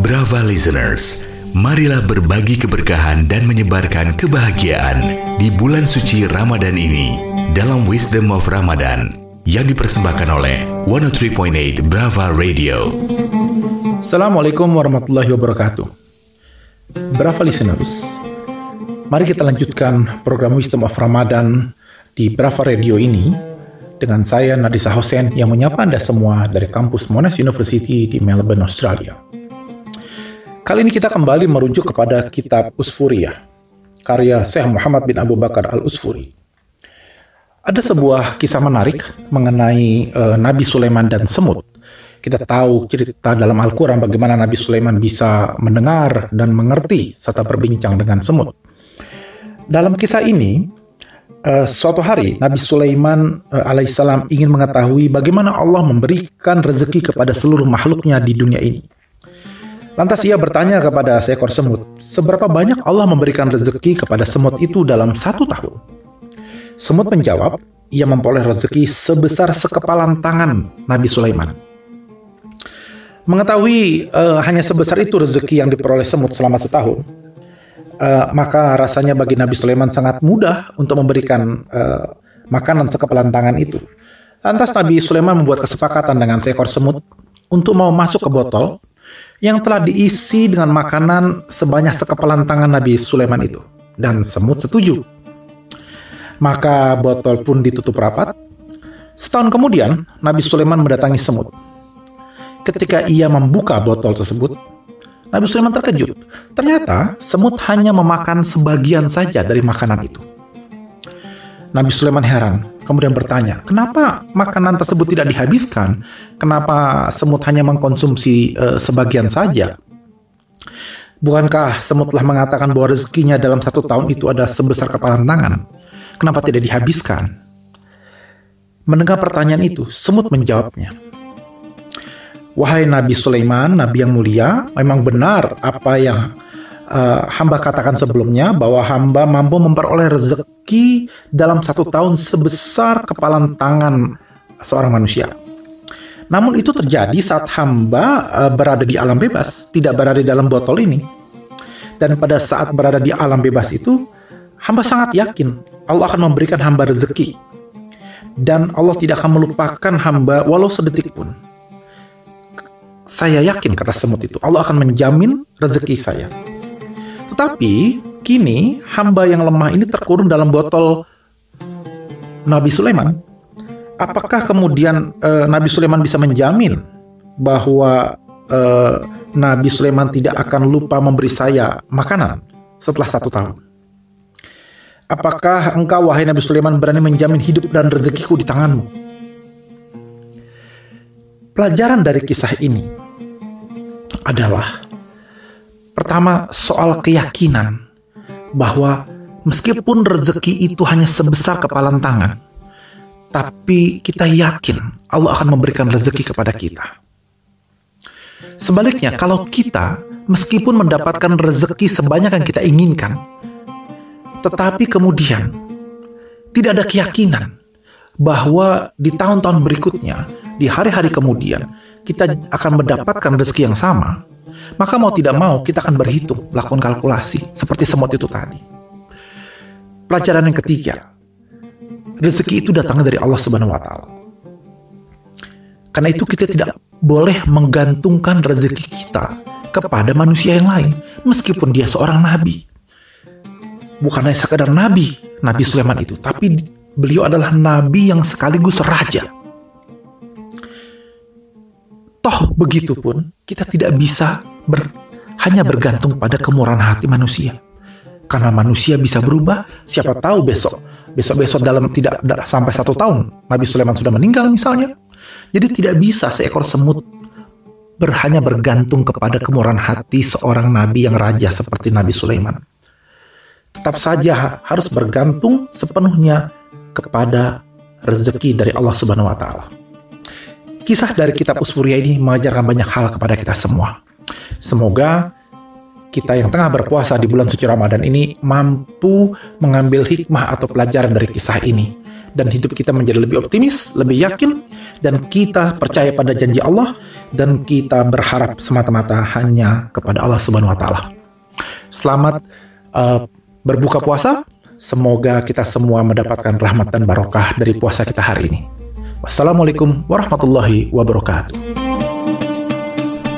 Brava listeners, marilah berbagi keberkahan dan menyebarkan kebahagiaan di bulan suci Ramadan ini dalam Wisdom of Ramadan yang dipersembahkan oleh 103.8 Brava Radio. Assalamualaikum warahmatullahi wabarakatuh. Brava listeners, mari kita lanjutkan program Wisdom of Ramadan di Brava Radio ini dengan saya Nadisa Hussein yang menyapa Anda semua dari kampus Monash University di Melbourne, Australia. Kali ini kita kembali merujuk kepada kitab Usfuriyah, karya Syekh Muhammad bin Abu Bakar Al-Usfuri. Ada sebuah kisah menarik mengenai uh, Nabi Sulaiman dan semut. Kita tahu cerita dalam Al-Quran bagaimana Nabi Sulaiman bisa mendengar dan mengerti serta berbincang dengan semut. Dalam kisah ini, uh, suatu hari Nabi Sulaiman uh, alaihissalam ingin mengetahui bagaimana Allah memberikan rezeki kepada seluruh makhluknya di dunia ini. Lantas ia bertanya kepada seekor semut, seberapa banyak Allah memberikan rezeki kepada semut itu dalam satu tahun? Semut menjawab, ia memperoleh rezeki sebesar sekepalan tangan Nabi Sulaiman. Mengetahui uh, hanya sebesar itu rezeki yang diperoleh semut selama setahun, uh, maka rasanya bagi Nabi Sulaiman sangat mudah untuk memberikan uh, makanan sekepalan tangan itu. Lantas Nabi Sulaiman membuat kesepakatan dengan seekor semut untuk mau masuk ke botol yang telah diisi dengan makanan sebanyak sekepalan tangan Nabi Sulaiman itu. Dan semut setuju. Maka botol pun ditutup rapat. Setahun kemudian, Nabi Sulaiman mendatangi semut. Ketika ia membuka botol tersebut, Nabi Sulaiman terkejut. Ternyata semut hanya memakan sebagian saja dari makanan itu. Nabi Sulaiman heran, kemudian bertanya, "Kenapa makanan tersebut tidak dihabiskan? Kenapa semut hanya mengkonsumsi uh, sebagian saja?" Bukankah semut telah mengatakan bahwa rezekinya dalam satu tahun itu ada sebesar kepalan tangan? Kenapa tidak dihabiskan? Mendengar pertanyaan itu, semut menjawabnya, Wahai Nabi Sulaiman, Nabi yang mulia, memang benar apa yang uh, hamba katakan sebelumnya bahwa hamba mampu memperoleh rezeki dalam satu tahun sebesar kepalan tangan seorang manusia. Namun itu terjadi saat hamba uh, berada di alam bebas, tidak berada di dalam botol ini. Dan pada saat berada di alam bebas itu, hamba sangat yakin Allah akan memberikan hamba rezeki. Dan Allah tidak akan melupakan hamba walau sedetik pun. Saya yakin kata semut itu, Allah akan menjamin rezeki saya. Tetapi kini hamba yang lemah ini terkurung dalam botol Nabi Sulaiman. Apakah kemudian uh, Nabi Sulaiman bisa menjamin bahwa uh, Nabi Sulaiman tidak akan lupa memberi saya makanan setelah satu tahun? Apakah engkau wahai Nabi Sulaiman berani menjamin hidup dan rezekiku di tanganmu? Pelajaran dari kisah ini adalah Pertama, soal keyakinan bahwa meskipun rezeki itu hanya sebesar kepalan tangan, tapi kita yakin Allah akan memberikan rezeki kepada kita. Sebaliknya, kalau kita meskipun mendapatkan rezeki sebanyak yang kita inginkan, tetapi kemudian tidak ada keyakinan bahwa di tahun-tahun berikutnya, di hari-hari kemudian, kita akan mendapatkan rezeki yang sama, maka mau tidak mau kita akan berhitung, melakukan kalkulasi seperti semut itu tadi. Pelajaran yang ketiga, rezeki itu datangnya dari Allah Subhanahu wa taala. Karena itu kita tidak boleh menggantungkan rezeki kita kepada manusia yang lain, meskipun dia seorang nabi. Bukan hanya sekadar nabi, Nabi Sulaiman itu, tapi beliau adalah nabi yang sekaligus raja. Toh begitu pun kita tidak bisa ber, hanya bergantung pada kemurahan hati manusia. Karena manusia bisa berubah, siapa tahu besok, besok-besok dalam tidak sampai satu tahun, Nabi Sulaiman sudah meninggal misalnya. Jadi tidak bisa seekor semut berhanya bergantung kepada kemurahan hati seorang nabi yang raja seperti Nabi Sulaiman. Tetap saja harus bergantung sepenuhnya kepada rezeki dari Allah Subhanahu wa taala. Kisah dari kitab Usfuria ini mengajarkan banyak hal kepada kita semua. Semoga kita yang tengah berpuasa di bulan suci Ramadan ini mampu mengambil hikmah atau pelajaran dari kisah ini dan hidup kita menjadi lebih optimis, lebih yakin dan kita percaya pada janji Allah dan kita berharap semata-mata hanya kepada Allah Subhanahu wa taala. Selamat uh, berbuka puasa. Semoga kita semua mendapatkan rahmat dan barokah dari puasa kita hari ini. Wassalamualaikum warahmatullahi wabarakatuh.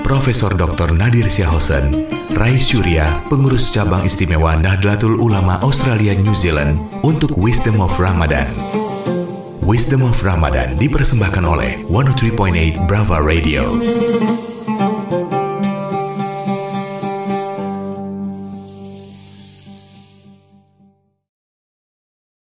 Profesor Dr. Nadir Syahosen, Rais Surya, pengurus cabang istimewa Nahdlatul Ulama Australia New Zealand untuk Wisdom of Ramadan. Wisdom of Ramadan dipersembahkan oleh 103.8 Brava Radio.